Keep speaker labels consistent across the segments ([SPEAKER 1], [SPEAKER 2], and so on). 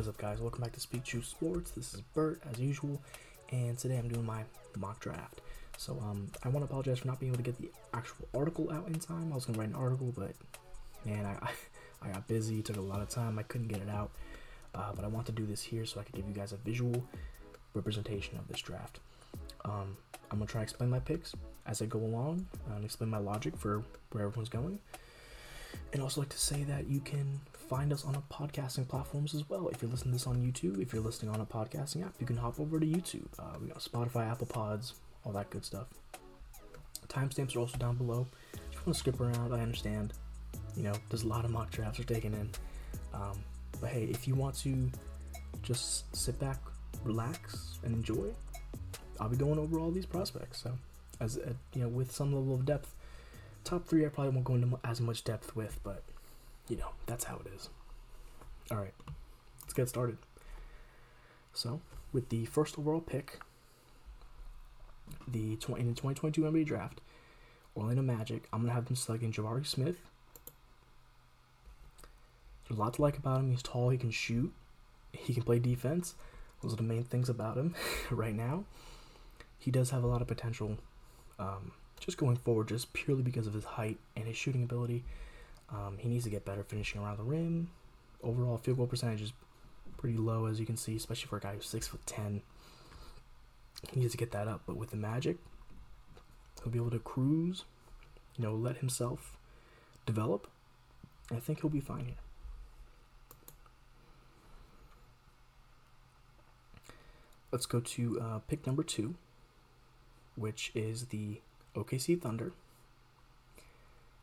[SPEAKER 1] What is up, guys? Welcome back to Speak True Sports. This is Bert, as usual, and today I'm doing my mock draft. So, um, I want to apologize for not being able to get the actual article out in time. I was gonna write an article, but man, I I got busy. Took a lot of time. I couldn't get it out. Uh, but I want to do this here so I can give you guys a visual representation of this draft. Um, I'm gonna try to explain my picks as I go along and explain my logic for where everyone's going. And also like to say that you can find us on a podcasting platforms as well. If you're listening to this on YouTube, if you're listening on a podcasting app, you can hop over to YouTube. Uh, we got Spotify, Apple Pods, all that good stuff. Timestamps are also down below. If you want to skip around, I understand. You know, there's a lot of mock drafts are taken in. Um, but hey, if you want to just sit back, relax, and enjoy, I'll be going over all these prospects. So, as uh, you know, with some level of depth. Top three, I probably won't go into as much depth with, but you know, that's how it is. All right, let's get started. So, with the first overall pick, the 20, in the 2022 NBA draft, Orlando Magic, I'm gonna have them selecting Jabari Smith. There's a lot to like about him. He's tall, he can shoot, he can play defense. Those are the main things about him right now. He does have a lot of potential, um, just going forward, just purely because of his height and his shooting ability. Um, he needs to get better finishing around the rim. Overall field goal percentage is pretty low, as you can see, especially for a guy who's six foot ten. He needs to get that up. But with the Magic, he'll be able to cruise, you know, let himself develop. I think he'll be fine here. Let's go to uh, pick number two, which is the OKC Thunder.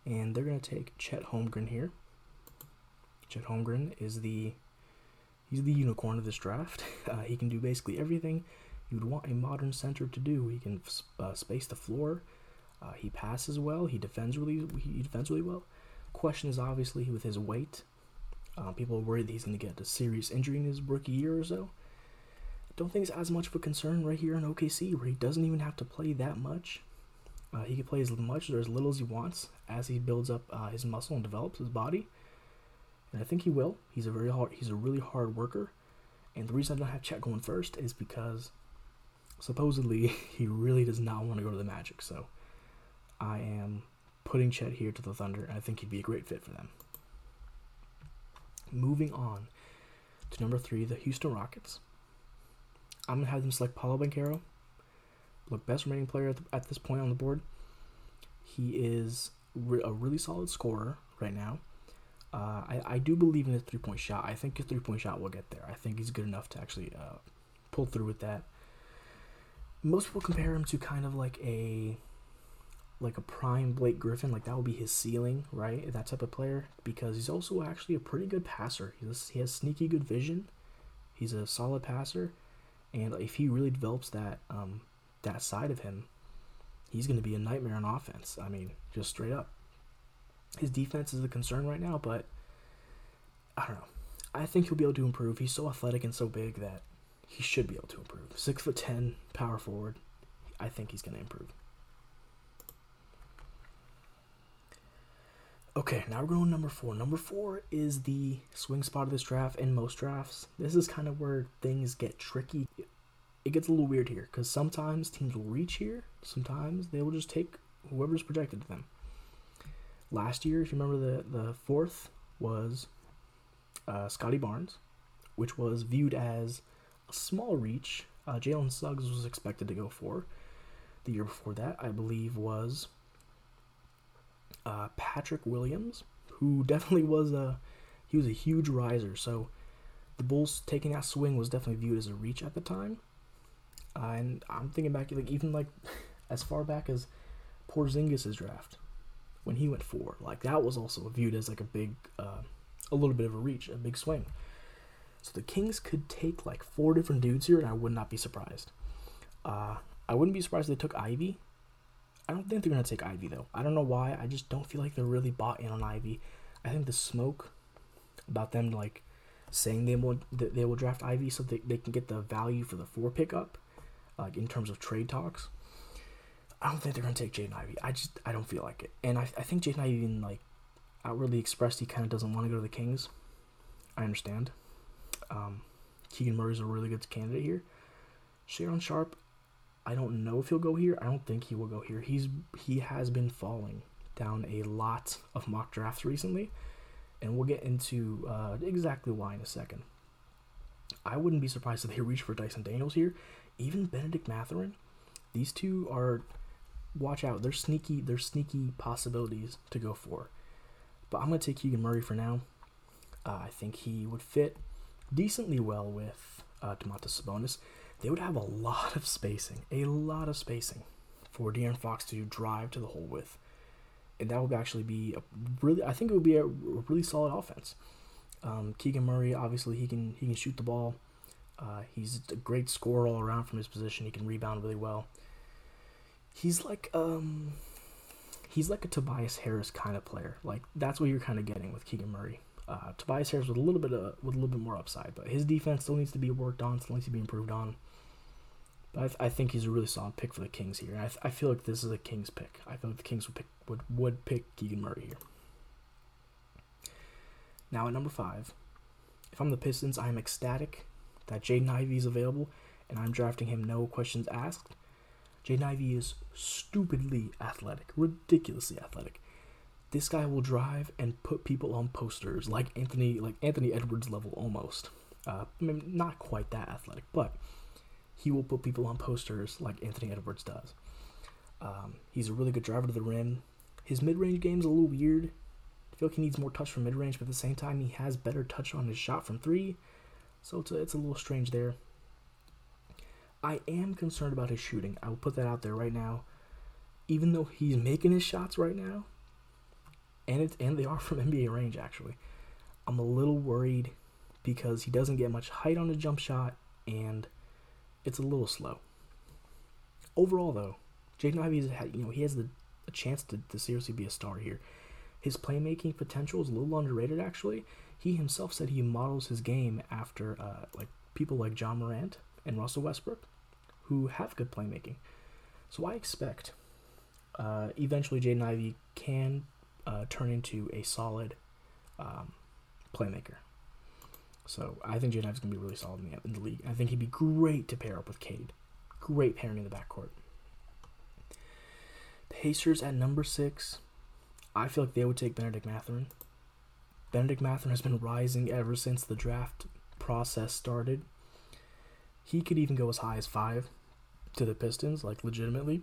[SPEAKER 1] And they're going to take Chet Holmgren here. Chet Holmgren is the he's the unicorn of this draft. Uh, he can do basically everything you'd want a modern center to do. He can uh, space the floor. Uh, he passes well. He defends really. He defends really well. Question is obviously with his weight. Uh, people are worried that he's going to get a serious injury in his rookie year or so. Don't think it's as much of a concern right here in OKC, where he doesn't even have to play that much. Uh, he can play as much or as little as he wants as he builds up uh, his muscle and develops his body. And I think he will. He's a very hard. He's a really hard worker. And the reason I don't have Chet going first is because supposedly he really does not want to go to the Magic. So I am putting Chet here to the Thunder, and I think he'd be a great fit for them. Moving on to number three, the Houston Rockets. I'm gonna have them select Paolo Banchero. Look, best remaining player at, the, at this point on the board. He is re- a really solid scorer right now. Uh, I, I do believe in his three point shot. I think his three point shot will get there. I think he's good enough to actually uh, pull through with that. Most people compare him to kind of like a like a prime Blake Griffin, like that would be his ceiling, right? That type of player because he's also actually a pretty good passer. He has sneaky good vision. He's a solid passer, and if he really develops that um, that side of him, he's going to be a nightmare on offense. I mean, just straight up. His defense is a concern right now, but I don't know. I think he'll be able to improve. He's so athletic and so big that he should be able to improve. Six foot ten, power forward. I think he's going to improve. Okay, now we're going to number four. Number four is the swing spot of this draft in most drafts. This is kind of where things get tricky. It gets a little weird here because sometimes teams will reach here, sometimes they will just take whoever's projected to them. Last year, if you remember, the, the fourth was uh, Scottie Barnes, which was viewed as a small reach. Uh, Jalen Suggs was expected to go for. The year before that, I believe, was uh, Patrick Williams, who definitely was a he was a huge riser. So the Bulls taking that swing was definitely viewed as a reach at the time. Uh, and I'm thinking back, like even like as far back as Porzingis' draft when he went four, like that was also viewed as like a big, uh, a little bit of a reach, a big swing. So the Kings could take like four different dudes here, and I would not be surprised. Uh, I wouldn't be surprised if they took Ivey. I don't think they're gonna take Ivey though. I don't know why. I just don't feel like they're really bought in on Ivey. I think the smoke about them like saying they will they will draft Ivey so they, they can get the value for the four pickup, like in terms of trade talks. I don't think they're gonna take Jaden Ivey. I just I don't feel like it, and I I think Jaden Ivey even like outwardly expressed he kind of doesn't want to go to the Kings. I understand. Um, Keegan Murray's a really good candidate here. Shaedon Sharpe, I don't know if he'll go here. I don't think he will go here. He's he has been falling down a lot of mock drafts recently, and we'll get into uh, exactly why in a second. I wouldn't be surprised if they reach for Dyson Daniels here, even Benedict Mathurin. These two are watch out. They're sneaky. They're sneaky possibilities to go for. But I'm gonna take Keegan Murray for now. Uh, I think he would fit decently well with uh, Domantas Sabonis. They would have a lot of spacing, a lot of spacing, for De'Aaron Fox to drive to the hole with, and that would actually be a really. I think it would be a really solid offense. Um, Keegan Murray, obviously, he can he can shoot the ball. Uh, he's a great scorer all around from his position. He can rebound really well. He's like um, he's like a Tobias Harris kind of player. Like that's what you're kind of getting with Keegan Murray. Uh, Tobias Harris with a little bit of with a little bit more upside, but his defense still needs to be worked on, still needs to be improved on. But I, th- I think he's a really solid pick for the Kings here. I, th- I feel like this is a Kings pick. I feel like the Kings would pick would, would pick Keegan Murray here. Now at number five, if I'm the Pistons, I am ecstatic that Jaden Ivey is available, and I'm drafting him no questions asked. Jaden Ivey is stupidly athletic, ridiculously athletic. This guy will drive and put people on posters like Anthony, like Anthony Edwards level almost. Uh, I mean, not quite that athletic, but he will put people on posters like Anthony Edwards does. Um, he's a really good driver to the rim. His mid-range game is a little weird. I feel like he needs more touch from mid-range, but at the same time, he has better touch on his shot from three. So it's a, it's a little strange there. I am concerned about his shooting. I will put that out there right now. Even though he's making his shots right now, and it's and they are from NBA range actually, I'm a little worried because he doesn't get much height on his jump shot and it's a little slow. Overall, though, Jaden Ivey is you know he has the a chance to, to seriously be a star here. His playmaking potential is a little underrated actually. He himself said he models his game after uh, like people like Ja Morant and Russell Westbrook, who have good playmaking. So I expect uh, eventually Jaden Ivey can uh, turn into a solid um, playmaker. So I think Jaden Ivey's gonna be really solid in the, in the league. I think he'd be great to pair up with Cade. Great pairing in the backcourt. Pacers at number six. I feel like they would take Benedict Mathurin. Benedict Mathurin has been rising ever since the draft process started. He could even go as high as five to the Pistons, like legitimately.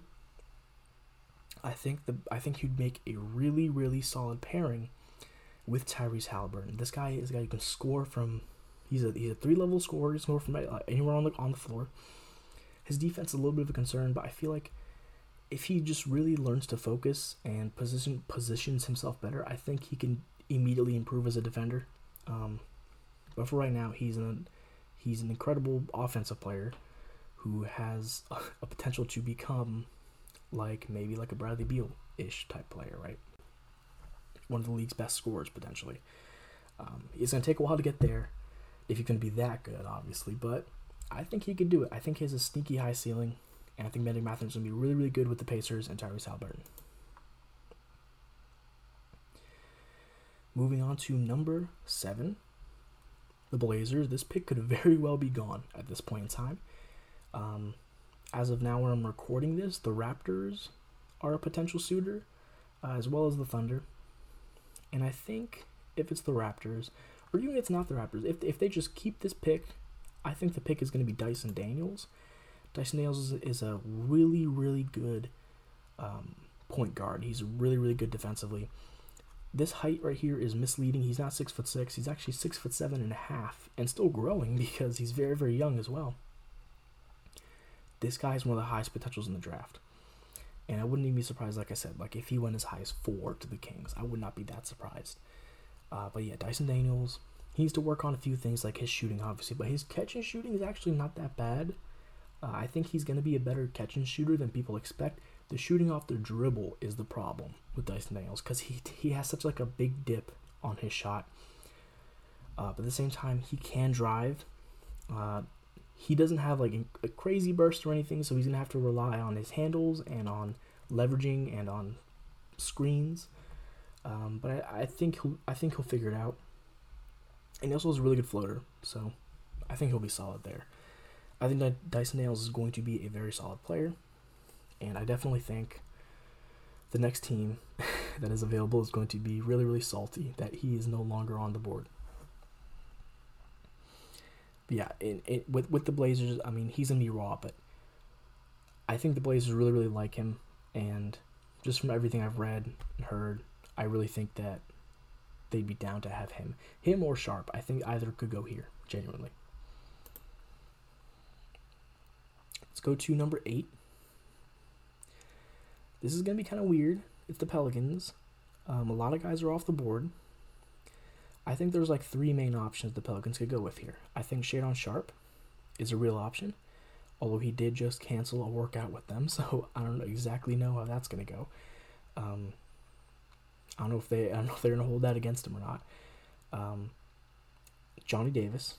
[SPEAKER 1] I think the I think he'd make a really really solid pairing with Tyrese Haliburton. This guy is a guy who can score from. He's a he's a three level scorer. He can score from uh, anywhere on the on the floor. His defense is a little bit of a concern, but I feel like if he just really learns to focus and position positions himself better, I think he can immediately improve as a defender. Um, but for right now, he's an he's an incredible offensive player who has a, a potential to become like maybe like a Bradley Beal ish type player, right? One of the league's best scorers potentially. Um, it's gonna take a while to get there if he's gonna be that good, obviously, but I think he could do it. I think he has a sneaky high ceiling, and I think Mathurin is gonna be really, really good with the Pacers and Tyrese Haliburton. Moving on to number seven, the Blazers. This pick could very well be gone at this point in time. Um, as of now, when I'm recording this, the Raptors are a potential suitor, uh, as well as the Thunder. And I think if it's the Raptors, or even if it's not the Raptors, if, if they just keep this pick, I think the pick is going to be Dyson Daniels. Dyson Daniels is, is a really, really good um, point guard. He's really, really good defensively. This height right here is misleading. He's not six foot six. He's actually six foot seven and a half, and still growing because he's very, very young as well. This guy is one of the highest potentials in the draft, and I wouldn't even be surprised. Like I said, like if he went as high as four to the Kings, I would not be that surprised. Uh, but yeah, Dyson Daniels, he needs to work on a few things like his shooting, obviously, but his catch and shooting is actually not that bad. Uh, I think he's going to be a better catch and shooter than people expect. The shooting off the dribble is the problem with Dyson Daniels because he he has such like a big dip on his shot. Uh, but at the same time, he can drive. Uh, he doesn't have like a crazy burst or anything, so he's gonna have to rely on his handles and on leveraging and on screens. Um, but I, I think he'll I think he'll figure it out. And he also has a really good floater, so I think he'll be solid there. I think that Dyson Daniels is going to be a very solid player, and I definitely think the next team that is available is going to be really, really salty that he is no longer on the board. But yeah, in, in, with with the Blazers, I mean he's gonna be raw, but I think the Blazers really, really like him, and just from everything I've read and heard, I really think that they'd be down to have him, him or Sharpe. I think either could go here, genuinely. Let's go to number eight. This is gonna be kind of weird. It's the Pelicans. Um, a lot of guys are off the board. I think there's like three main options the Pelicans could go with here. I think Shaedon Sharpe is a real option although he did just cancel a workout with them, so I don't exactly know how that's gonna go. Um, I don't know if they I don't know if they're gonna hold that against him or not. Um, Johnny Davis,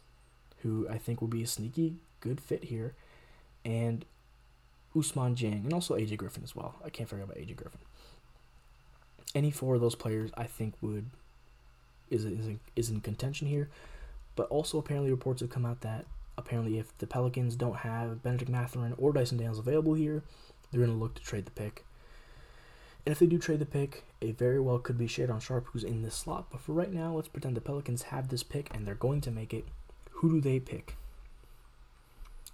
[SPEAKER 1] who I think will be a sneaky good fit here, and Ousmane Dieng, and also AJ Griffin as well. I can't forget about AJ Griffin. Any four of those players, I think, would is is in, is in contention here, but also apparently reports have come out that apparently, if the Pelicans don't have Benedict Mathurin or Dyson Daniels available here, they're going to look to trade the pick. And if they do trade the pick, it very well could be Shaedon Sharpe who's in this slot. But for right now, let's pretend the Pelicans have this pick and they're going to make it. Who do they pick?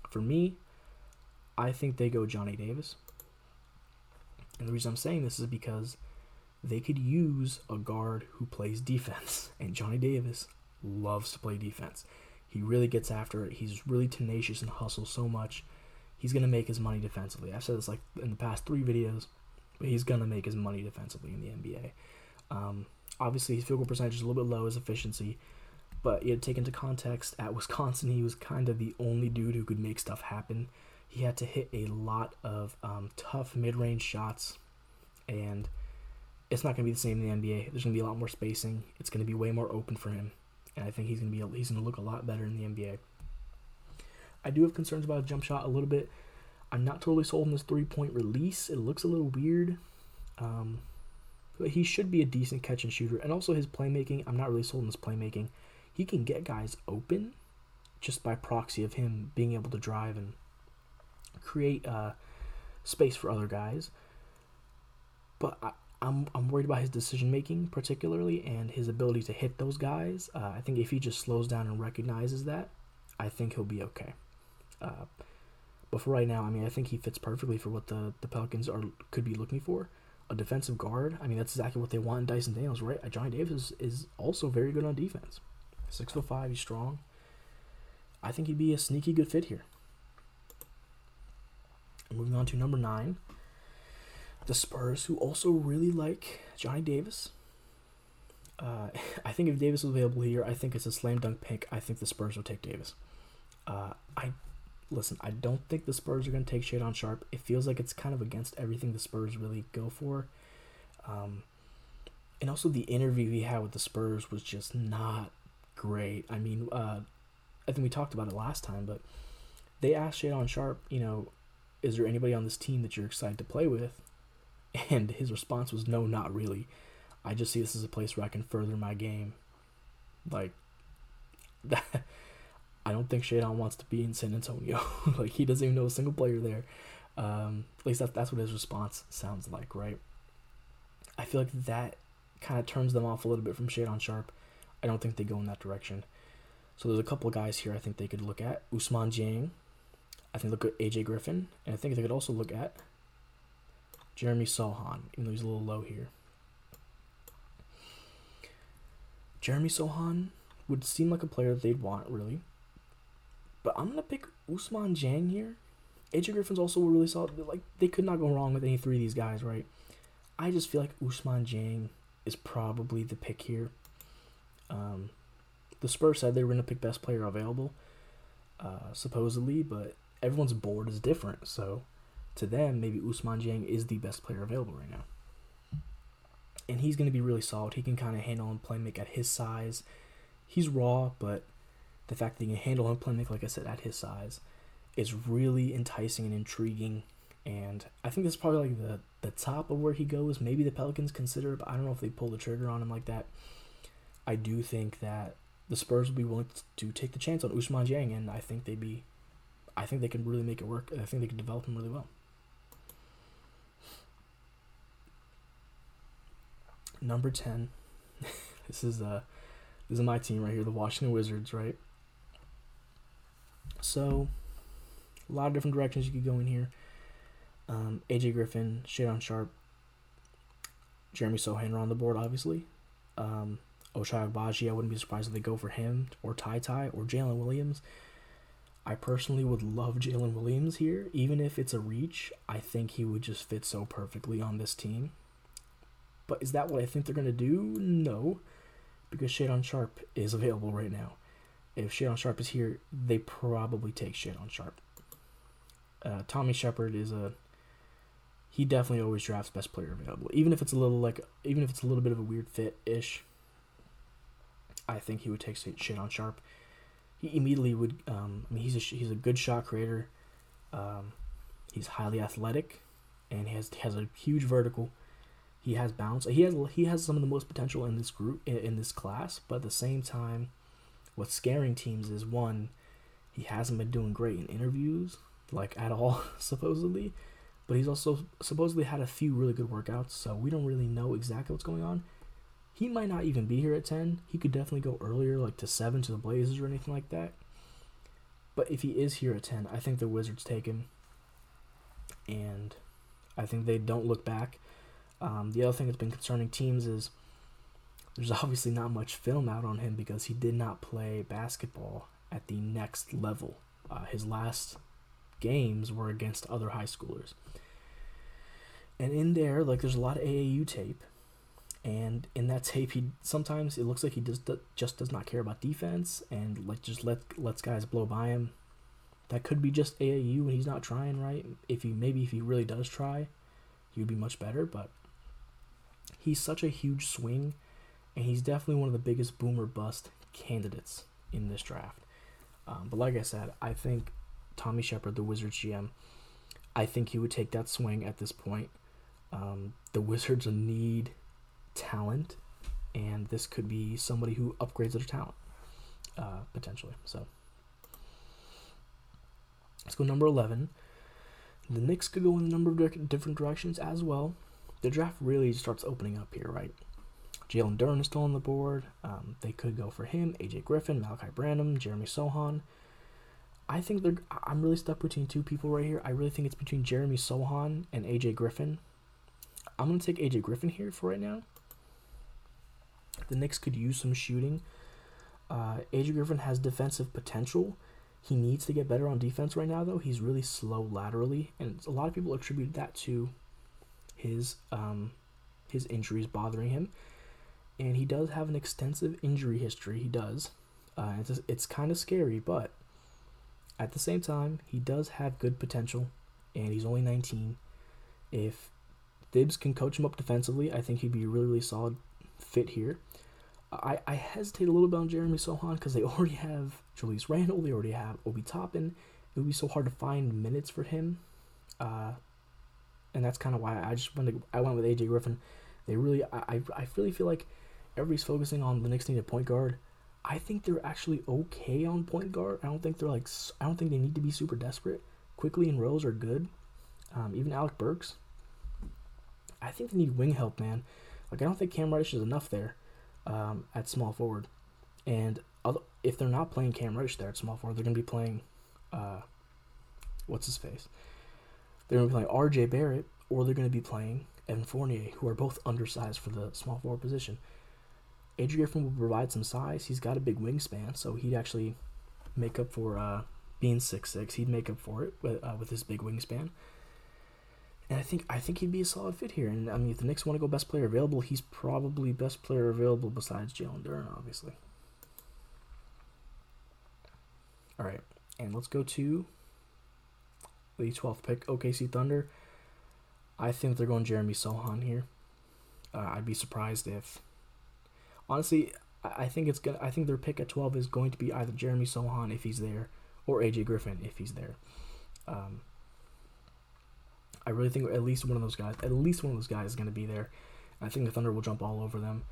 [SPEAKER 1] For me, I think they go Johnny Davis. And the reason I'm saying this is because they could use a guard who plays defense. And Johnny Davis loves to play defense. He really gets after it. He's really tenacious and hustles so much. He's gonna make his money defensively. I've said this like in the past three videos, but he's gonna make his money defensively in the NBA. Um, obviously, his field goal percentage is a little bit low, his efficiency, but you to take into context at Wisconsin, he was kind of the only dude who could make stuff happen. He had to hit a lot of um, tough mid-range shots, and it's not gonna be the same in the NBA. There's gonna be a lot more spacing. It's gonna be way more open for him and I think he's gonna be he's gonna look a lot better in the NBA. I do have concerns about his jump shot a little bit. I'm not totally sold on this three point release. It looks a little weird. Um, but he should be a decent catch and shooter, and also his playmaking. I'm not really sold on his playmaking. He can get guys open just by proxy of him being able to drive and create uh, space for other guys. But I, I'm I'm worried about his decision making particularly and his ability to hit those guys. Uh, I think if he just slows down and recognizes that, I think he'll be okay. Uh, but for right now, I mean, I think he fits perfectly for what the, the Pelicans are could be looking for. A defensive guard. I mean, that's exactly what they want in Dyson Daniels, right? Johnny Davis is, is also very good on defense. Six foot five, he's strong. I think he'd be a sneaky good fit here. Moving on to number nine the Spurs, who also really like Johnny Davis. Uh, I think if Davis is available here, I think it's a slam dunk pick. I think the Spurs will take Davis. Uh, I listen. I don't think the Spurs are going to take Shaedon Sharpe. It feels like it's kind of against everything the Spurs really go for. Um, and also the interview he had with the Spurs was just not great. I mean, uh, I think we talked about it last time, but they asked Shaedon Sharpe, you know, is there anybody on this team that you're excited to play with? And his response was, no, not really. I just see this as a place where I can further my game. Like, that, I don't think Shaedon wants to be in San Antonio. like, he doesn't even know a single player there. Um, at least that, that's what his response sounds like, right? I feel like that kind of turns them off a little bit from Shaedon Sharpe. I don't think they go in that direction. So there's a couple of guys here I think they could look at. Ousmane Dieng. I think look at AJ Griffin. And I think they could also look at Jeremy Sochan, even though he's a little low here. Jeremy Sochan would seem like a player that they'd want, really. But I'm gonna pick Ousmane Dieng here. AJ Griffin's also really solid. Like they could not go wrong with any three of these guys, right? I just feel like Ousmane Dieng is probably the pick here. Um, the Spurs said they were gonna pick best player available, uh, supposedly, but everyone's board is different, so to them, maybe Ousmane Dieng is the best player available right now. And he's going to be really solid. He can kind of handle and play make at his size. He's raw, but the fact that he can handle and play make, like I said, at his size is really enticing and intriguing. And I think that's probably like the, the top of where he goes. Maybe the Pelicans consider, but I don't know if they pull the trigger on him like that. I do think that the Spurs will be willing to take the chance on Ousmane Dieng, and I think they'd be, I think they can really make it work. I think they can develop him really well. Number ten, this is uh, this is my team right here, the Washington Wizards, right? So, a lot of different directions you could go in here. Um, AJ Griffin, Shaedon Sharpe, Jeremy Sochan are on the board, obviously. Um, Ochai I wouldn't be surprised if they go for him, or Ty Ty, or Jalen Williams. I personally would love Jalen Williams here, even if it's a reach. I think he would just fit so perfectly on this team. But is that what I think they're going to do? No, because Shaedon Sharpe is available right now. If Shaedon Sharpe is here, they probably take Shaedon Sharpe. Uh, Tommy Sheppard is a he definitely always drafts best player available, even if it's a little like even if it's a little bit of a weird fit ish. I think he would take Shaedon Sharpe. He immediately would. Um, I mean, he's a he's a good shot creator. Um, he's highly athletic, and he has has a huge vertical. He has bounce. He has he has some of the most potential in this group in, in this class. But at the same time, what's scaring teams is one, he hasn't been doing great in interviews, like at all supposedly. But he's also supposedly had a few really good workouts, so we don't really know exactly what's going on. He might not even be here at 10. He could definitely go earlier, like to 7 to the Blazers or anything like that. But if he is here at 10, I think the Wizards take him. And I think they don't look back. Um, the other thing that's been concerning teams is there's obviously not much film out on him because he did not play basketball at the next level. Uh, his last games were against other high schoolers. And in there, like there's a lot of AAU tape, and in that tape, he sometimes it looks like he just just does not care about defense and like just let lets guys blow by him. That could be just AAU and he's not trying right. If he maybe if he really does try, he would be much better. But he's such a huge swing, and he's definitely one of the biggest boomer bust candidates in this draft. Um, but like I said, I think Tommy Sheppard, the Wizards GM, I think he would take that swing at this point. Um, the Wizards need talent, and this could be somebody who upgrades their talent uh, potentially. So let's go number 11. The Knicks could go in a number of different directions as well. The draft really starts opening up here, right? Jalen Duren is still on the board. Um, they could go for him, AJ Griffin, Malaki Branham, Jeremy Sochan. I think they're. I'm really stuck between two people right here. I really think it's between Jeremy Sochan and AJ Griffin. I'm gonna take AJ Griffin here for right now. The Knicks could use some shooting. Uh, AJ Griffin has defensive potential. He needs to get better on defense right now, though. He's really slow laterally, and a lot of people attribute that to his um, his injuries bothering him. And he does have an extensive injury history. He does. Uh, it's it's kind of scary, but at the same time, he does have good potential, and he's only 19. If Thibs can coach him up defensively, I think he'd be a really, really solid fit here. I, I hesitate a little bit on Jeremy Sochan because they already have Julius Randle, they already have Obi Toppin. It would be so hard to find minutes for him, uh, and that's kind of why I just went to, I went with AJ Griffin. They really I, I really feel like everybody's focusing on the Knicks need a point guard. I think they're actually okay on point guard. I don't think they're like I don't think they need to be super desperate. Quickley and Rose are good. Um, even Alec Burks. I think they need wing help, man. Like I don't think Cam Reddish is enough there um, at small forward, and if they're not playing Cam Reddish there at small forward, they're gonna be playing, uh, what's his face? They're gonna be playing R.J. Barrett, or they're gonna be playing Evan Fournier, who are both undersized for the small forward position. Adrian Griffin will provide some size. He's got a big wingspan, so he'd actually make up for uh, being six. He'd make up for it with, uh, with his big wingspan. And I think I think he'd be a solid fit here. And I mean, if the Knicks want to go best player available, he's probably best player available besides Jalen Duren, obviously. All right, and let's go to the 12th pick, OKC Thunder. I think they're going Jeremy Sochan here. Uh, I'd be surprised if, honestly, I think it's gonna. I think their pick at 12 is going to be either Jeremy Sochan if he's there, or AJ Griffin if he's there. Um, I really think at least one of those guys, at least one of those guys, is going to be there. I think the Thunder will jump all over them.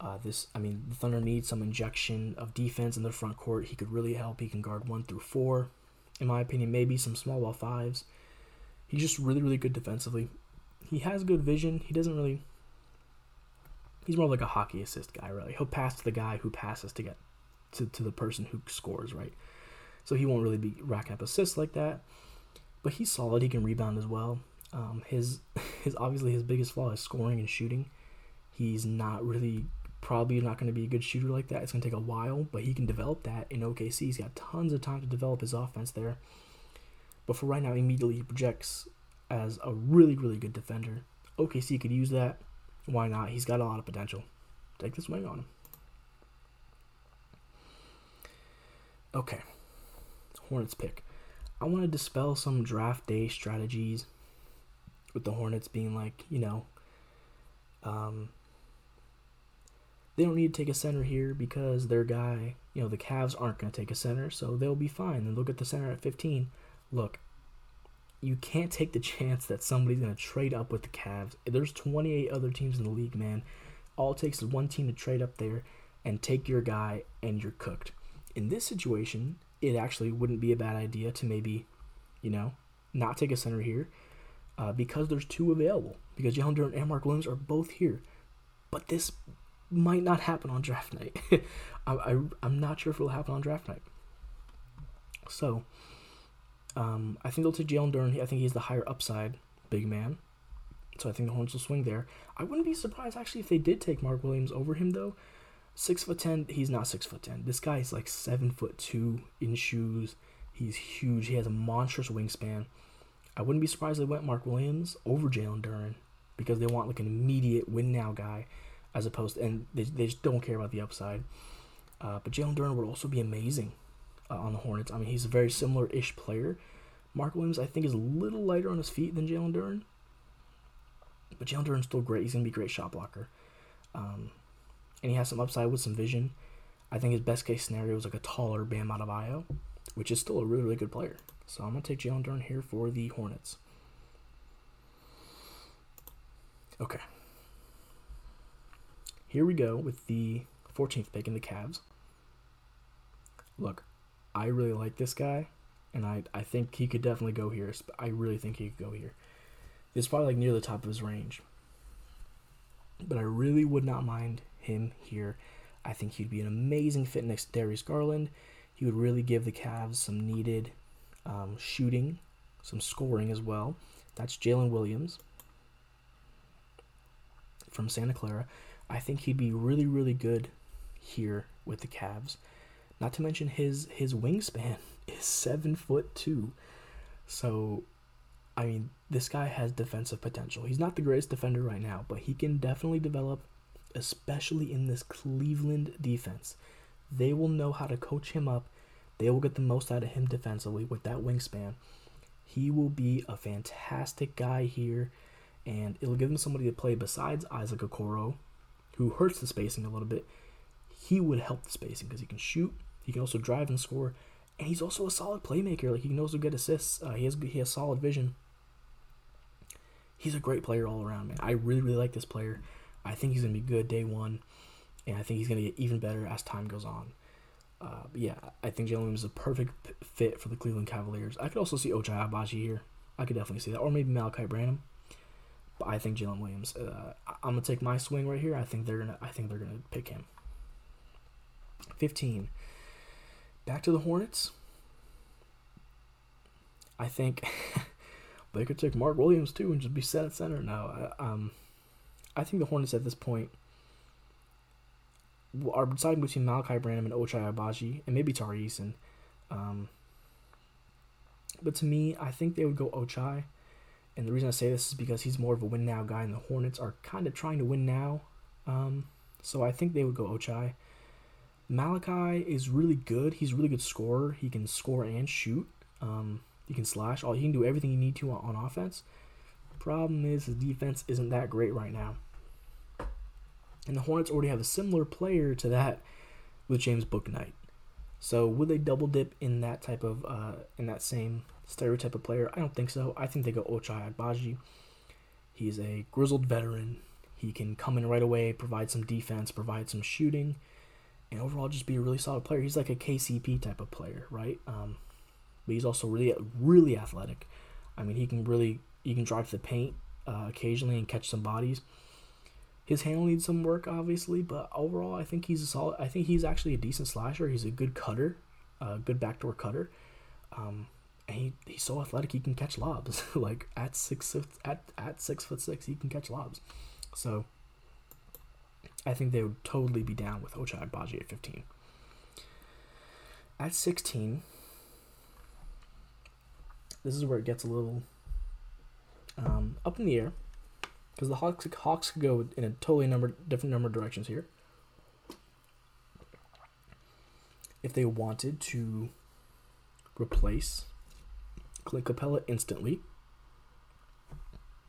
[SPEAKER 1] Uh, this, I mean, the Thunder needs some injection of defense in the front court. He could really help. He can guard one through four, in my opinion. Maybe some small ball fives. He's just really, really good defensively. He has good vision. He doesn't really. He's more like a hockey assist guy, really. He'll pass to the guy who passes to get to, to the person who scores, right? So he won't really be racking up assists like that. But he's solid. He can rebound as well. Um, his his obviously his biggest flaw is scoring and shooting. He's not really probably not going to be a good shooter like that. It's going to take a while, but he can develop that in OKC. He's got tons of time to develop his offense there. But for right now, immediately he projects as a really, really good defender. OKC could use that. Why not? He's got a lot of potential. Take this wing on him. Okay. Hornets pick. I want to dispel some draft day strategies with the Hornets being like, you know, um, they don't need to take a center here because their guy, you know, the Cavs aren't going to take a center, so they'll be fine. And look at the center at 15. Look, you can't take the chance that somebody's going to trade up with the Cavs. There's 28 other teams in the league, man. All it takes is one team to trade up there and take your guy, and you're cooked. In this situation, it actually wouldn't be a bad idea to maybe, you know, not take a center here uh, because there's two available. Because Jalen Duren and Mark Williams are both here. But this might not happen on draft night. I, I, I'm not sure if it'll happen on draft night. So, um, I think they'll take Jalen Duren. I think he's the higher upside big man. So I think the Hornets will swing there. I wouldn't be surprised actually if they did take Mark Williams over him though. Six foot ten. He's not six foot ten. This guy is like seven foot two in shoes. He's huge. He has a monstrous wingspan. I wouldn't be surprised they went Mark Williams over Jalen Duren because they want like an immediate win now guy, as opposed to, and they, they just don't care about the upside. Uh, but Jalen Duren would also be amazing uh, on the Hornets. I mean, he's a very similar ish player. Mark Williams, I think, is a little lighter on his feet than Jalen Duren. But Jalen Duren's still great. He's to be a great shot blocker. Um, and he has some upside with some vision. I think his best case scenario is like a taller Bam Adebayo, which is still a really, really good player. So I'm going to take Jalen Duren here for the Hornets. Okay. Here we go with the 14th pick in the Cavs. Look, I really like this guy, and I, I think he could definitely go here. I really think he could go here. It's probably like near the top of his range. But I really would not mind him here. I think he'd be an amazing fit next to Darius Garland. He would really give the Cavs some needed um, shooting, some scoring as well. That's Jalen Williams from Santa Clara. I think he'd be really, really good here with the Cavs. Not to mention his his wingspan is seven foot two. So, I mean, this guy has defensive potential. He's not the greatest defender right now, but he can definitely develop especially in this Cleveland defense. They will know how to coach him up. They will get the most out of him defensively with that wingspan. He will be a fantastic guy here, and it'll give him somebody to play besides Isaac Okoro, who hurts the spacing a little bit. He would help the spacing because he can shoot, he can also drive and score, and he's also a solid playmaker. Like he knows to get assists. Uh, he has he has solid vision. He's a great player all around, man. I really really like this player. I think he's going to be good day one, and I think he's going to get even better as time goes on. Uh, yeah, I think Jalen Williams is a perfect fit for the Cleveland Cavaliers. I could also see Ochai Agbaji here. I could definitely see that, or maybe Malaki Branham. But I think Jalen Williams. Uh, I'm gonna take my swing right here. I think they're gonna. I think they're gonna pick him. Fifteen. Back to the Hornets. I think they could take Mark Williams too and just be set at center. now. um, I think the Hornets at this point are deciding between Malaki Branham and Ochai Agbaji, and maybe Tari Eason. Um, but to me, I think they would go Ochai. And the reason I say this is because he's more of a win now guy, and the Hornets are kind of trying to win now. Um, so I think they would go Ochai. Malaki is really good. He's a really good scorer. He can score and shoot. Um, he can slash. All he can do everything you need to on, on offense. Problem is his defense isn't that great right now. And the Hornets already have a similar player to that with James Bouknight. So would they double dip in that type of uh, in that same stereotype of player? I don't think so. I think they go Ochai Agbaji. He's a grizzled veteran. He can come in right away, provide some defense, provide some shooting, and overall just be a really solid player. He's like a KCP type of player, right? Um, but he's also really really athletic. I mean, he can really he can drive to the paint uh, occasionally and catch some bodies. His handle needs some work, obviously, but overall, I think he's a solid. I think he's actually a decent slasher. He's a good cutter, a good backdoor cutter. Um, and he, he's so athletic he can catch lobs. like at six at at six foot six, he can catch lobs. So I think they would totally be down with Ochai Agbaji at 15. At 16, this is where it gets a little um, up in the air because the Hawks Hawks could go in a totally number different number of directions here. If they wanted to replace Clint Capela instantly,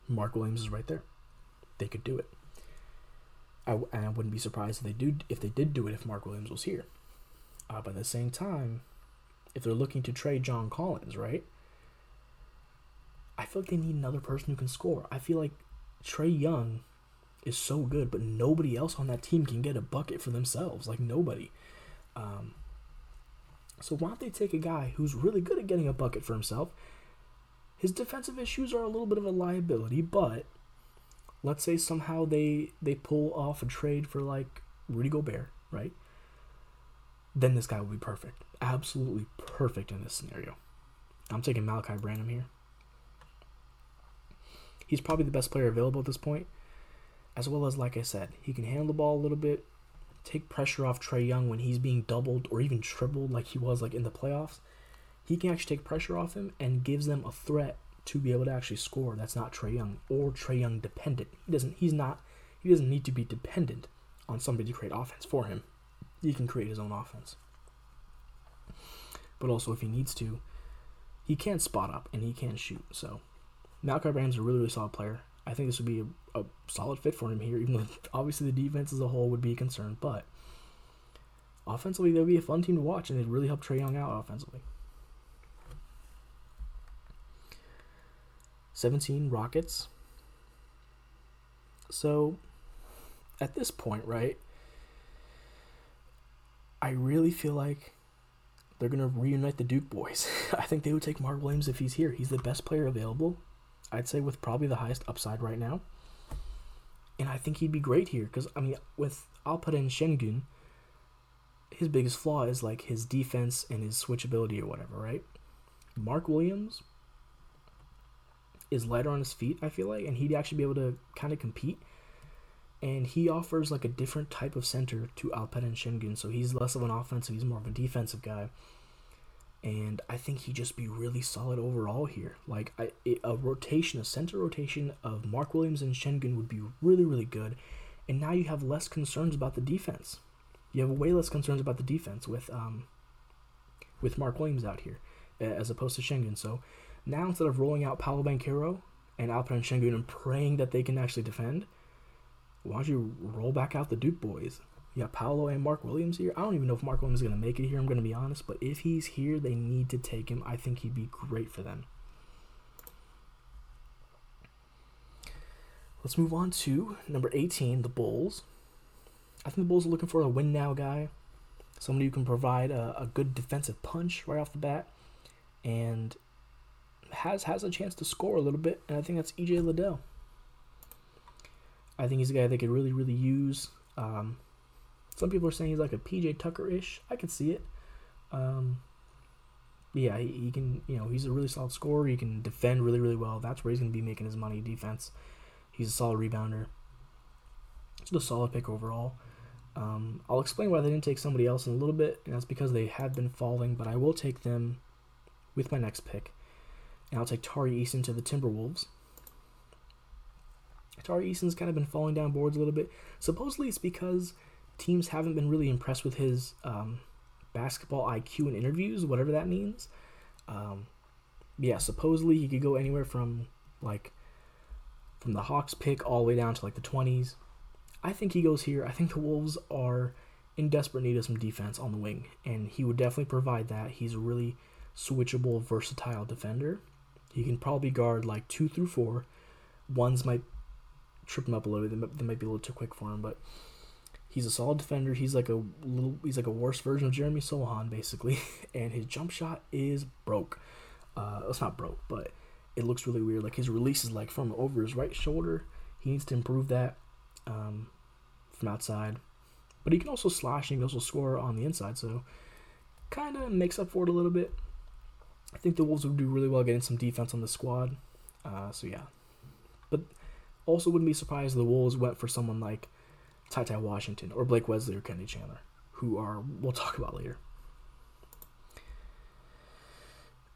[SPEAKER 1] Mark Williams is right there. They could do it. I, I wouldn't be surprised if they do if they did do it if Mark Williams was here. Uh, but at the same time, if they're looking to trade John Collins, right? I feel like they need another person who can score. I feel like Trae Young is so good, but nobody else on that team can get a bucket for themselves. Like nobody. Um, so why don't they take a guy who's really good at getting a bucket for himself? His defensive issues are a little bit of a liability, but let's say somehow they they pull off a trade for like Rudy Gobert, right? Then this guy will be perfect. Absolutely perfect in this scenario. I'm taking Malaki Branham here. He's probably the best player available at this point. As well as, like I said, he can handle the ball a little bit, take pressure off Trae Young when he's being doubled or even tripled like he was like in the playoffs. He can actually take pressure off him and gives them a threat to be able to actually score. That's not Trae Young or Trae Young dependent. He doesn't. He's not. He doesn't need to be dependent on somebody to create offense for him. He can create his own offense. But also, if he needs to, he can spot up and he can shoot. So Malaki Branham's a really, really solid player. I think this would be a, a solid fit for him here, even though obviously the defense as a whole would be a concern. But offensively, they would be a fun team to watch, and they'd really help Trae Young out offensively. 17 Rockets. So at this point, right, I really feel like they're going to reunite the Duke boys. I think they would take Mark Williams if he's here. He's the best player available. I'd say with probably the highest upside right now. And I think he'd be great here because I mean with Alperen Sengun, his biggest flaw is like his defense and his switchability or whatever, right? Mark Williams is lighter on his feet, I feel like, and he'd actually be able to kind of compete. And he offers like a different type of center to Alperen Sengun, so he's less of an offensive, he's more of a defensive guy and I think he'd just be really solid overall here. Like I, a rotation, a center rotation of Mark Williams and Sengun would be really, really good. And now you have less concerns about the defense. You have way less concerns about the defense with um, with Mark Williams out here, as opposed to Sengun. So now instead of rolling out Paolo Banchero and Alperen Sengun and praying that they can actually defend, why don't you roll back out the Duke boys? You got Paolo and Mark Williams here. I don't even know if Mark Williams is going to make it here. I'm going to be honest, but if he's here, they need to take him. I think he'd be great for them. Let's move on to number 18, the Bulls. I think the Bulls are looking for a win now guy, somebody who can provide a, a good defensive punch right off the bat, and has has a chance to score a little bit. And I think that's EJ Liddell. I think he's a guy they could really really use. Um, some people are saying he's like a PJ Tucker ish. I can see it. Um, yeah, he, he, can, you know, he's a really solid scorer. He can defend really, really well. That's where he's going to be making his money defense. He's a solid rebounder. It's a solid pick overall. Um, I'll explain why they didn't take somebody else in a little bit, and that's because they have been falling, but I will take them with my next pick. And I'll take Tari Eason to the Timberwolves. Tari Eason's kind of been falling down boards a little bit. Supposedly it's because teams haven't been really impressed with his um, basketball IQ in interviews, whatever that means. Um, yeah, supposedly he could go anywhere from like from the Hawks pick all the way down to like the 20s. I think he goes here. I think the Wolves are in desperate need of some defense on the wing, and he would definitely provide that. He's a really switchable, versatile defender. He can probably guard like two through four. Ones might trip him up a little bit. They might be a little too quick for him, but he's a solid defender. He's like a little, he's like a worse version of Jeremy Sochan basically. And his jump shot is broke. Uh, it's not broke, but it looks really weird. Like his release is like from over his right shoulder. He needs to improve that um, from outside. But he can also slash and he can also score on the inside. So kind of makes up for it a little bit. I think the Wolves would do really well getting some defense on the squad. Uh, so yeah, but also wouldn't be surprised if the Wolves went for someone like Ty Ty Washington or Blake Wesley or Kennedy Chandler, who are we'll talk about later.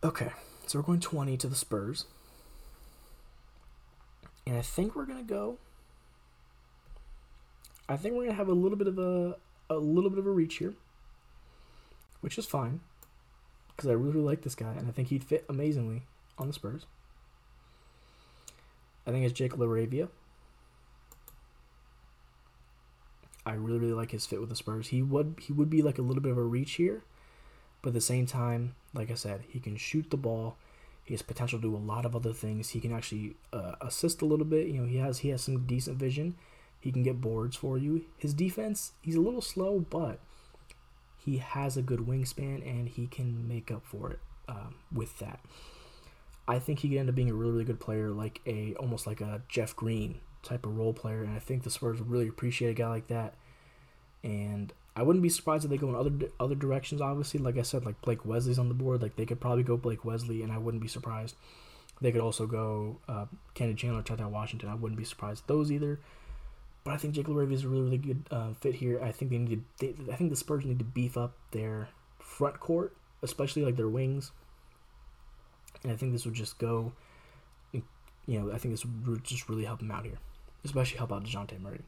[SPEAKER 1] Okay, so we're going 20 to the Spurs. And I think we're gonna go. I think we're gonna have a little bit of a a little bit of a reach here, which is fine, because I really, really like this guy and I think he'd fit amazingly on the Spurs. I think it's Jake LaRavia. I really, really like his fit with the Spurs. He would he would be like a little bit of a reach here, but at the same time, like I said, he can shoot the ball. He has potential to do a lot of other things. He can actually uh, assist a little bit. You know, he has he has some decent vision. He can get boards for you. His defense, he's a little slow, but he has a good wingspan and he can make up for it um, with that. I think he could end up being a really, really good player, like a almost like a Jeff Green type of role player, and I think the Spurs would really appreciate a guy like that. And I wouldn't be surprised if they go in other other directions. Obviously, like I said, like Blake Wesley's on the board. Like they could probably go Blake Wesley, and I wouldn't be surprised. They could also go uh, Chandler, Ty Washington. I wouldn't be surprised those either. But I think Jake LaRavia is a really, really good uh, fit here. I think they need to. They, I think the Spurs need to beef up their front court, especially like their wings. And I think this would just go. You know, I think this would just really help them out here, especially help out Dejounte Murray.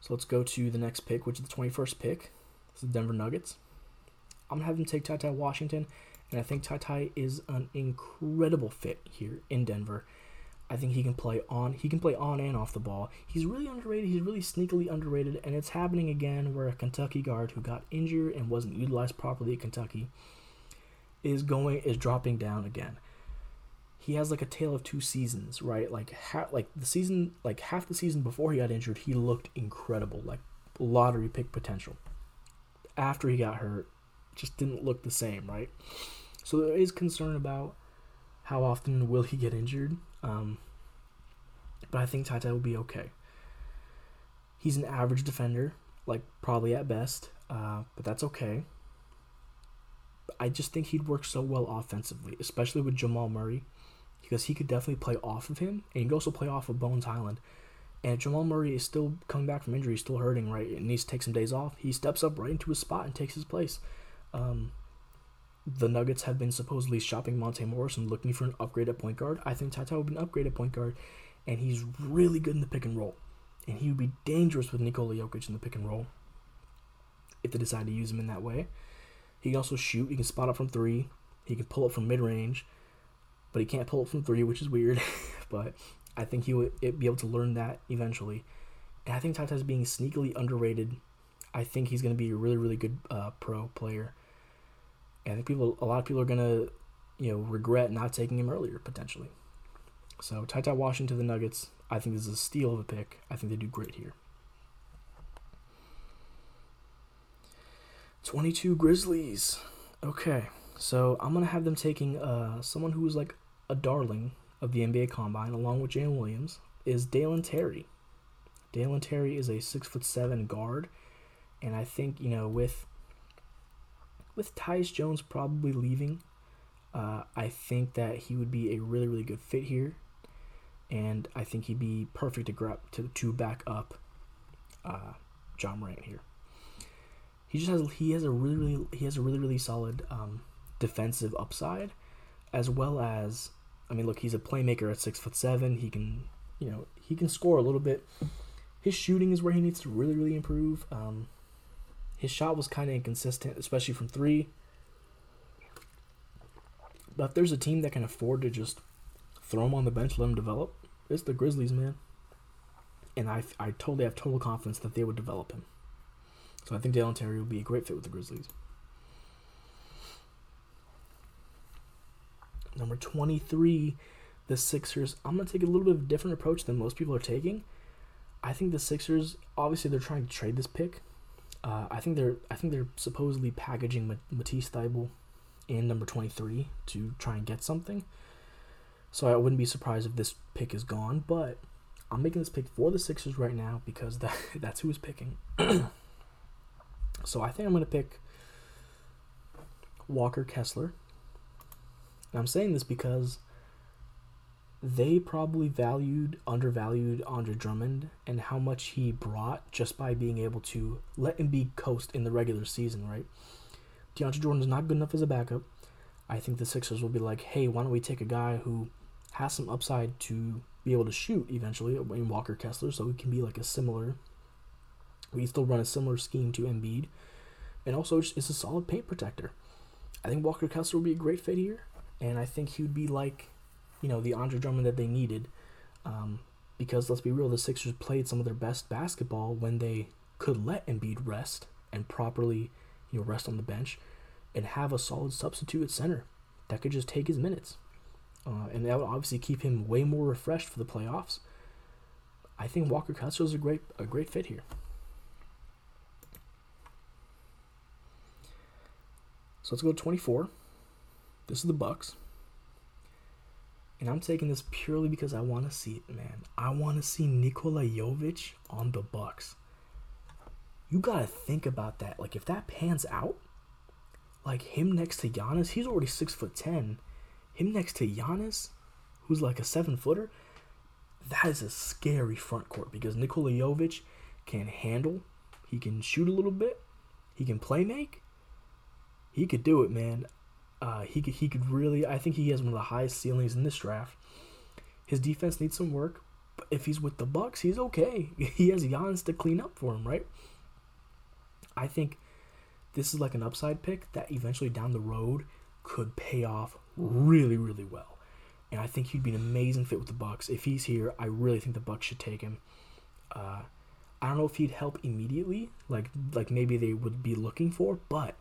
[SPEAKER 1] So let's go to the next pick, which is the 21st pick. This is the Denver Nuggets. I'm going to have them take Ty Ty Washington, and I think Ty Ty is an incredible fit here in Denver. I think he can play on he can play on and off the ball. He's really underrated. He's really sneakily underrated, and it's happening again where a Kentucky guard who got injured and wasn't utilized properly at Kentucky is going is dropping down again he has like a tale of two seasons, right? Like ha- like the season like half the season before he got injured, he looked incredible, like lottery pick potential. After he got hurt, just didn't look the same, right? So there is concern about how often will he get injured. Um, but I think Ty will be okay. He's an average defender, like probably at best, uh, but that's okay. I just think he'd work so well offensively, especially with Jamal Murray because he could definitely play off of him, and he could also play off of Bones Hyland. And Jamal Murray is still coming back from injury, he's still hurting, right? And needs to take some days off. He steps up right into his spot and takes his place. Um, the Nuggets have been supposedly shopping Monte Morris and looking for an upgrade at point guard. I think Ty would be an upgrade at point guard, and he's really good in the pick and roll. And he would be dangerous with Nikola Jokic in the pick and roll if they decide to use him in that way. He can also shoot. He can spot up from three. He can pull up from mid range but he can't pull it from three, which is weird. but I think he would be able to learn that eventually. And I think Ty Ty's being sneakily underrated. I think he's going to be a really, really good uh, pro player. And I think people, a lot of people are going to, you know, regret not taking him earlier potentially. So Ty Washington to the Nuggets. I think this is a steal of a pick. I think they do great here. 22 Grizzlies. Okay. So I'm gonna have them taking uh, someone who is like a darling of the NBA Combine, along with Jalen Williams, is Dalen Terry. Dalen Terry is a six foot seven guard, and I think you know with with Tyus Jones probably leaving, uh, I think that he would be a really really good fit here, and I think he'd be perfect to grab to to back up uh, Ja Morant here. He just has he has a really really he has a really really solid um, defensive upside, as well as, I mean, look, he's a playmaker at six foot seven. He can, you know, he can score a little bit. His shooting is where he needs to really, really improve. Um, his shot was kind of inconsistent, especially from three. But if there's a team that can afford to just throw him on the bench, let him develop, it's the Grizzlies, man. And I, I totally have total confidence that they would develop him. So I think Dalen Terry would be a great fit with the Grizzlies. Number 23, the Sixers, I'm going to take a little bit of a different approach than most people are taking. I think the Sixers, obviously, they're trying to trade this pick. Uh, I think they're I think they're supposedly packaging Matisse Thybulle in number 23 to try and get something. So I wouldn't be surprised if this pick is gone, but I'm making this pick for the Sixers right now because that that's who is picking. so I think I'm going to pick Walker Kessler. And I'm saying this because they probably valued, undervalued Andre Drummond and how much he brought just by being able to let him be coast in the regular season, right? DeAndre Jordan is not good enough as a backup. I think the Sixers will be like, hey, why don't we take a guy who has some upside to be able to shoot eventually, uh, in Walker Kessler, so he can be like a similar, we still run a similar scheme to Embiid, and also it's a solid paint protector. I think Walker Kessler will be a great fit here, and I think he would be like you know, the Andre Drummond that they needed. Um, because let's be real, the Sixers played some of their best basketball when they could let Embiid rest and properly, you know, rest on the bench and have a solid substitute at center that could just take his minutes. Uh, and that would obviously keep him way more refreshed for the playoffs. I think Walker Kessler is a great a great fit here. So let's go to 24. This is the Bucks. And I'm taking this purely because I want to see it, man. I want to see Nikola Jovic on the Bucks. You gotta think about that. Like if that pans out, like him next to Giannis, he's already six foot ten. Him next to Giannis, who's like a seven footer, that is a scary front court because Nikola Jovic can handle, he can shoot a little bit, he can play make. He could do it, man. Uh, he could he could really. I think he has one of the highest ceilings in this draft. His defense needs some work, but if he's with the Bucks, he's okay. He has Giannis to clean up for him, right? I think this is like an upside pick that eventually down the road could pay off really, really well. And I think he'd be an amazing fit with the Bucks. If he's here, I really think the Bucks should take him. Uh, I don't know if he'd help immediately, like like maybe they would be looking for, but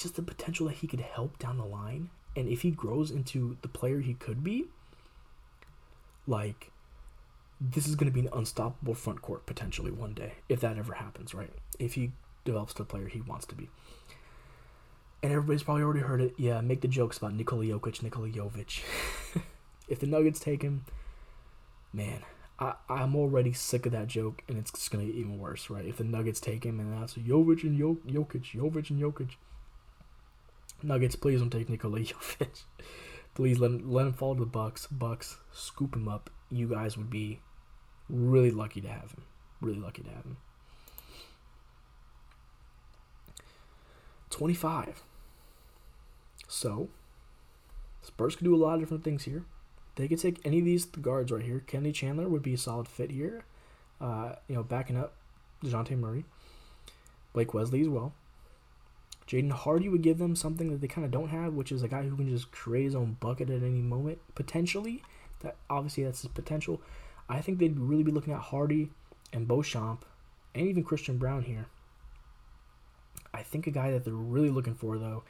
[SPEAKER 1] just the potential that he could help down the line. And if he grows into the player he could be, like, this is going to be an unstoppable front court potentially one day, if that ever happens, right? If he develops to the player he wants to be. And everybody's probably already heard it. Yeah, make the jokes about Nikola Jokic, Nikola Jovic. if the Nuggets take him, man, I, I'm already sick of that joke, and it's just going to get even worse, right? If the Nuggets take him, and that's Jovic and Jokic, Jovic and Jokic. Nuggets, please don't take Nikola Jovic. please let him, let him fall to the Bucks. Bucks, scoop him up. You guys would be really lucky to have him. Really lucky to have him. 25. So, Spurs could do a lot of different things here. They could take any of these guards right here. Kennedy Chandler would be a solid fit here. Uh, you know, backing up DeJounte Murray. Blake Wesley as well. Jaden Hardy would give them something that they kind of don't have, which is a guy who can just create his own bucket at any moment, potentially. That obviously that's his potential. I think they'd really be looking at Hardy and Beauchamp and even Christian Braun here. I think a guy that they're really looking for though,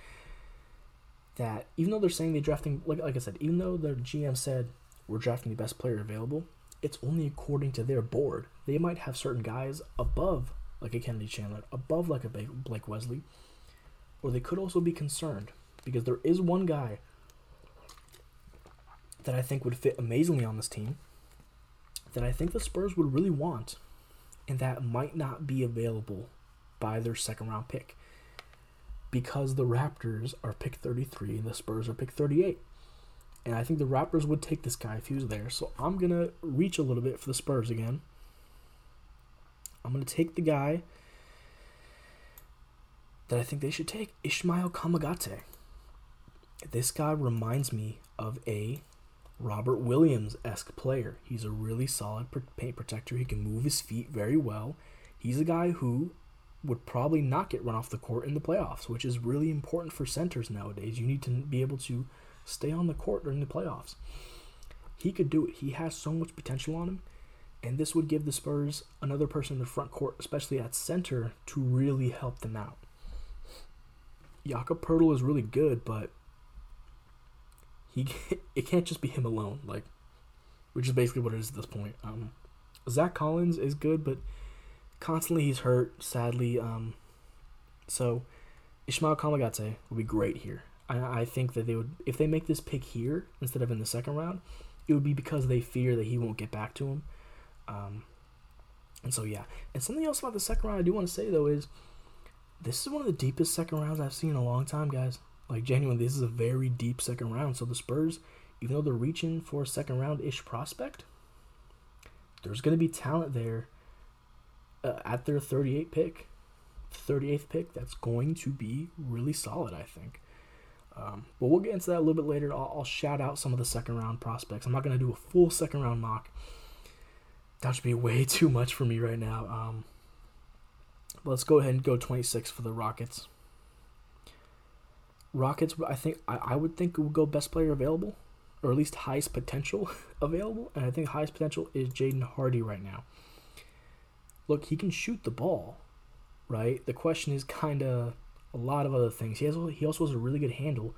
[SPEAKER 1] that even though they're saying they're drafting like like I said, even though their GM said we're drafting the best player available, it's only according to their board. They might have certain guys above like a Kennedy Chandler, above like a Blake Wesley, or they could also be concerned because there is one guy that I think would fit amazingly on this team that I think the Spurs would really want and that might not be available by their second round pick because the Raptors are pick 33 and the Spurs are pick 38. And I think the Raptors would take this guy if he was there. So I'm going to reach a little bit for the Spurs again. I'm going to take the guy that I think they should take Ismael Kamagate. This guy reminds me of a Robert Williams esque player. He's a really solid paint protector. He can move his feet very well. He's a guy who would probably not get run off the court in the playoffs, which is really important for centers nowadays. You need to be able to stay on the court during the playoffs. He could do it. He has so much potential on him. And this would give the Spurs another person in the front court, especially at center, to really help them out. Jakob Poeltl is really good, but he it can't just be him alone, like, which is basically what it is at this point. Um, Zach Collins is good, but constantly he's hurt. Sadly, um, so Ismael Kamagate would be great here. I, I think that they would if they make this pick here instead of in the second round, it would be because they fear that he won't get back to him. Um, and so yeah, and something else about the second round I do want to say though is this is one of the deepest second rounds I've seen in a long time, guys. Like genuinely, this is a very deep second round. So the Spurs, even though they're reaching for a second round ish prospect, there's going to be talent there uh, at their 38 pick, 38th pick. That's going to be really solid, I think. Um, but we'll get into that a little bit later. I'll, I'll shout out some of the second round prospects. I'm not going to do a full second round mock. That should be way too much for me right now. Um, let's go ahead and go 26 for the Rockets. Rockets, I think I, I would think it would go best player available, or at least highest potential available, and I think highest potential is Jaden Hardy right now. Look, he can shoot the ball, right? The question is kind of a lot of other things. He has he also has a really good handle.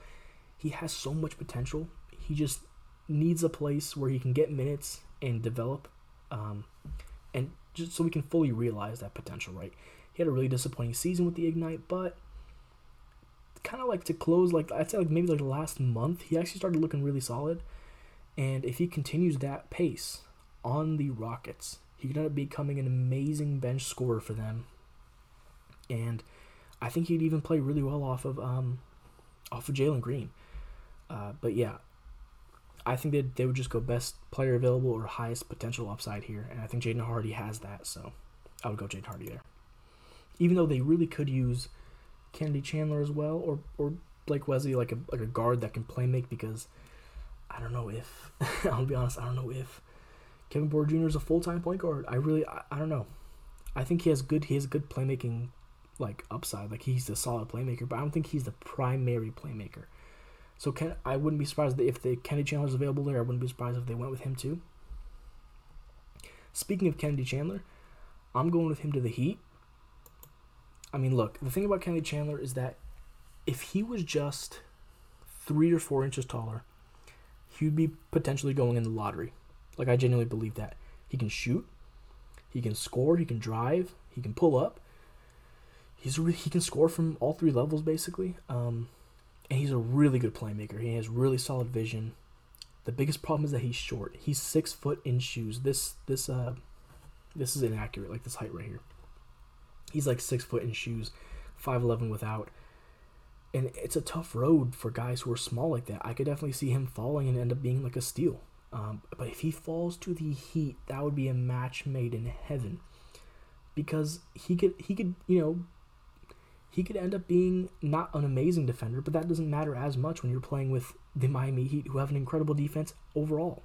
[SPEAKER 1] He has so much potential. He just needs a place where he can get minutes and develop, um, and just so we can fully realize that potential. Right? He had a really disappointing season with the Ignite, but kind of like to close like I'd say like maybe like last month, he actually started looking really solid. And if he continues that pace on the Rockets, he could end up becoming an amazing bench scorer for them. And I think he'd even play really well off of um, off of Jalen Green. Uh, but yeah, I think that they would just go best player available or highest potential upside here, and I think Jaden Hardy has that, so I would go Jaden Hardy there. Even though they really could use Kennedy Chandler as well, or or Blake Wesley like a like a guard that can play make because I don't know if I'll be honest, I don't know if Kevin Porter Jr. is a full time point guard. I really I, I don't know. I think he has good he has good playmaking like upside. Like he's a solid playmaker, but I don't think he's the primary playmaker. So can I wouldn't be surprised if the Kennedy Chandler is available there. I wouldn't be surprised if they went with him too. Speaking of Kennedy Chandler, I'm going with him to the Heat. I mean, look, the thing about Kennedy Chandler is that if he was just three or four inches taller, he'd be potentially going in the lottery. Like I genuinely believe that. He can shoot, he can score, he can drive, he can pull up, he's really, he can score from all three levels basically. Um, and he's a really good playmaker. He has really solid vision. The biggest problem is that he's short. He's six foot in shoes. This this uh this is inaccurate. Like this height right here. He's like six foot in shoes, five eleven without. And it's a tough road for guys who are small like that. I could definitely see him falling and end up being like a steal. Um, but if he falls to the Heat, that would be a match made in heaven, because he could he could you know he could end up being not an amazing defender, but that doesn't matter as much when you're playing with the Miami Heat, who have an incredible defense overall.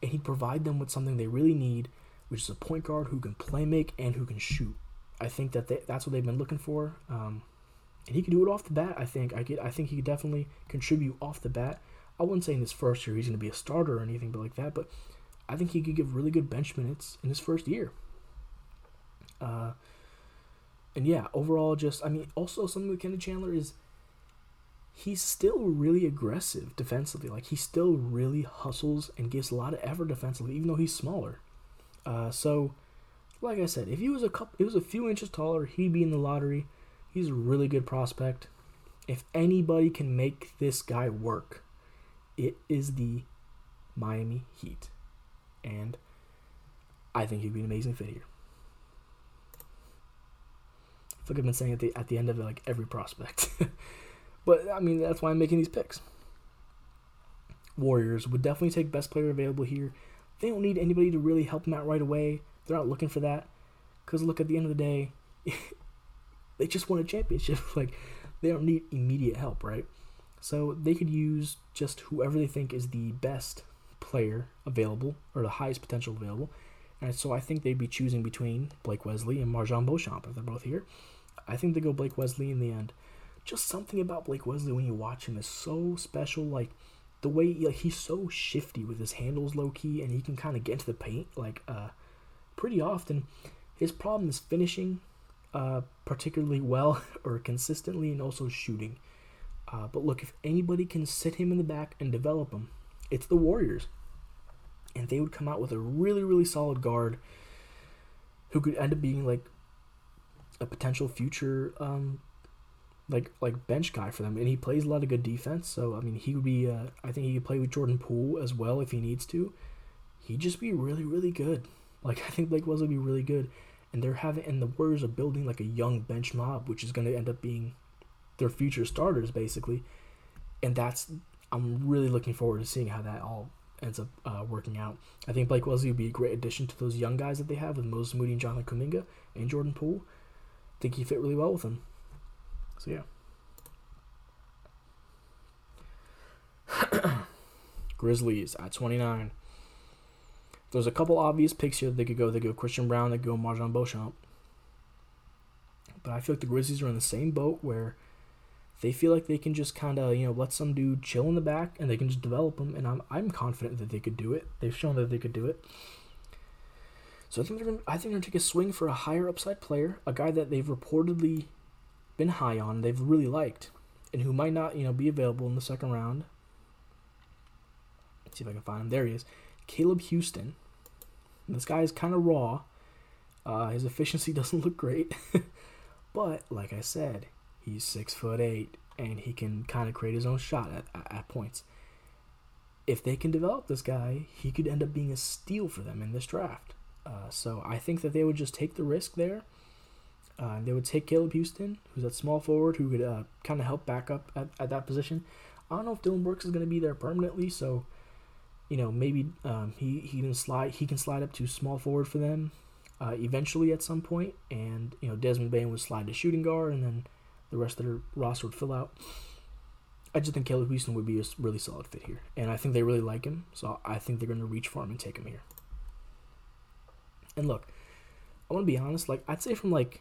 [SPEAKER 1] And he'd provide them with something they really need, which is a point guard who can play make and who can shoot. I think that they, that's what they've been looking for, um, and he could do it off the bat. I think I get. I think he could definitely contribute off the bat. I wouldn't say in his first year he's going to be a starter or anything, but like that. But I think he could give really good bench minutes in his first year. Uh, and yeah, overall, just I mean, also something with Kennedy Chandler is he's still really aggressive defensively. Like he still really hustles and gives a lot of effort defensively, even though he's smaller. Uh, so, like I said, if he was a couple, it was a few inches taller, he'd be in the lottery. He's a really good prospect. If anybody can make this guy work, it is the Miami Heat, and I think he'd be an amazing fit here like I've been saying at the at the end of like every prospect. but I mean that's why I'm making these picks. Warriors would definitely take best player available here. They don't need anybody to really help them out right away. They're not looking for that. Cause look at the end of the day, they just won a championship. like they don't need immediate help, right? So they could use just whoever they think is the best player available or the highest potential available. And so I think they'd be choosing between Blake Wesley and MarJon Beauchamp if they're both here. I think they go Blake Wesley in the end. Just something about Blake Wesley when you watch him is so special. Like the way like, he's so shifty with his handles low key, and he can kind of get into the paint like uh, pretty often. His problem is finishing uh, particularly well or consistently, and also shooting. Uh, but look, if anybody can sit him in the back and develop him, it's the Warriors. And they would come out with a really, really solid guard who could end up being like a potential future um, like like bench guy for them, and he plays a lot of good defense. So I mean, he would be. Uh, I think he could play with Jordan Poole as well if he needs to. He'd just be really really good. Like I think Blake Wesley would be really good, and they're having and the Warriors are building like a young bench mob, which is going to end up being their future starters basically, and that's I'm really looking forward to seeing how that all ends up uh, working out. I think Blake Wesley would be a great addition to those young guys that they have with Moses Moody and Jonathan Kuminga and Jordan Poole. I think he fit really well with them. So yeah. Grizzlies at 29. There's a couple obvious picks here that they could go. They go Christian Braun, they go MarJon Beauchamp. But I feel like the Grizzlies are in the same boat where they feel like they can just kind of, you know, let some dude chill in the back and they can just develop them. And I'm, I'm confident that they could do it. They've shown that they could do it. So I think they're gonna, I think they're gonna take a swing for a higher upside player, a guy that they've reportedly been high on, they've really liked, and who might not, you know, be available in the second round. Let's see if I can find him. There he is, Caleb Houstan. This guy is kind of raw. Uh, his efficiency doesn't look great, but like I said, he's six foot eight, and he can kind of create his own shot at, at, points. If they can develop this guy, he could end up being a steal for them in this draft. Uh, so I think that they would just take the risk there uh, they would take Caleb Houstan, who's at small forward, who could uh, kind of help back up at, at that position. I don't know if Dillon Brooks is going to be there permanently, so you know maybe um, he he can slide he can slide up to small forward for them uh, eventually at some point, and you know Desmond Bane would slide to shooting guard, and then the rest of their roster would fill out. I just think Caleb Houstan would be a really solid fit here, and I think they really like him, so I think they're going to reach for him and take him here. And look, I want to be honest, like I'd say from like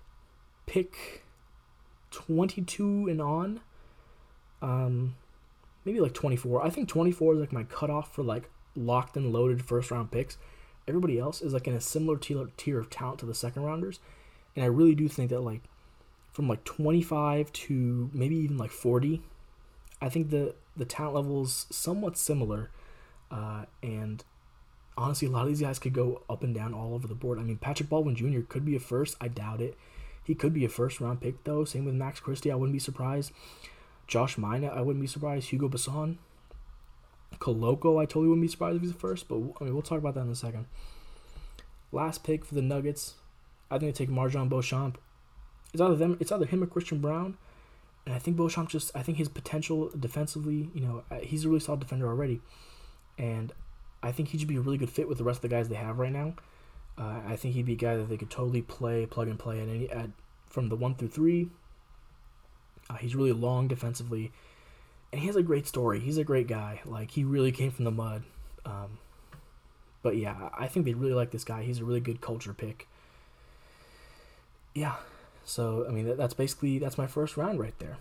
[SPEAKER 1] pick 22 and on. Um, maybe like 24. I think 24 is like my cutoff for like locked and loaded first round picks. Everybody else is like in a similar tier, of talent to the second rounders. And I really do think that like from like 25 to maybe even like 40, I think the the talent level is somewhat similar. Uh, and honestly, a lot of these guys could go up and down all over the board. I mean, Patrick Baldwin Jr. could be a first. I doubt it. He could be a first round pick though. Same with Max Christie. I wouldn't be surprised. Josh Minott, I wouldn't be surprised. Hugo Besson. Koloko, I totally wouldn't be surprised if he's the first, but I mean we'll talk about that in a second. Last pick for the Nuggets, I think they take MarJon Beauchamp. It's either them, it's either him or Christian Braun, and I think Beauchamp just, I think his potential defensively, you know, uh, he's a really solid defender already, and I think he should be a really good fit with the rest of the guys they have right now. Uh, I think he'd be a guy that they could totally play, plug and play at any at from the one through three. Uh, he's really long defensively, and he has a great story. He's a great guy. Like he really came from the mud. Um, but yeah, I think they really like this guy. He's a really good culture pick. Yeah, so I mean that, that's basically that's my first round right there.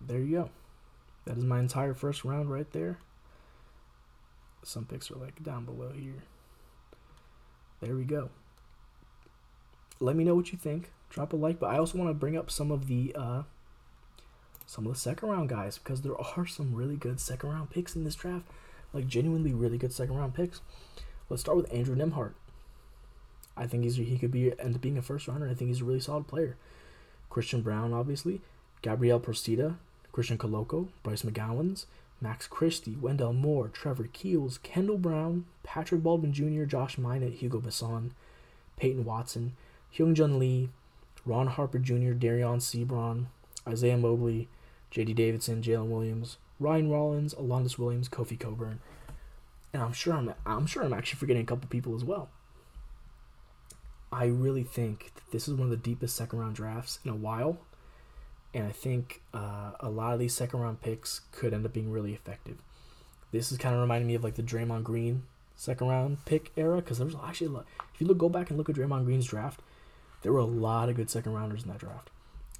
[SPEAKER 1] There you go. That is my entire first round right there. Some picks are like down below here. There we go. Let me know what you think. Drop a like, but I also want to bring up some of the uh, some of the second round guys because there are some really good second round picks in this draft, like genuinely really good second round picks. Let's start with Andrew Nembhard. I think he's he could be end up being a first rounder. I think he's a really solid player. Christian Braun, obviously, Gabriel Procida, Christian Koloko, Bryce McGowens, Max Christie, Wendell Moore, Trevor Keels, Kendall Brown, Patrick Baldwin Jr., Josh Minott, Hugo Besson, Peyton Watson, Hyunjung Lee, Ron Harper Jr., Dereon Seabron, Isaiah Mobley, J.D. Davidson, Jalen Williams, Ryan Rollins, Alondes Williams, Kofi Cockburn, and I'm sure I'm I'm sure I'm actually forgetting a couple people as well. I really think that this is one of the deepest second round drafts in a while and I think uh, a lot of these second round picks could end up being really effective. This is kind of reminding me of like the Draymond Green second round pick era because there's actually a lot. If you look go back and look at Draymond Green's draft, there were a lot of good second rounders in that draft,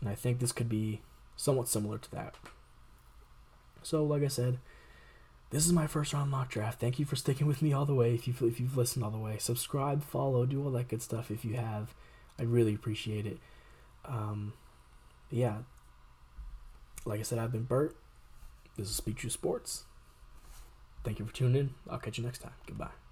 [SPEAKER 1] and I think this could be somewhat similar to that. So, like I said, this is my first round mock draft. Thank you for sticking with me all the way. If you've if you've listened all the way, subscribe, follow, do all that good stuff. If you have, I really appreciate it. Um, yeah, like I said, I've been Bert. This is Speak True Sports. Thank you for tuning in. I'll catch you next time. Goodbye.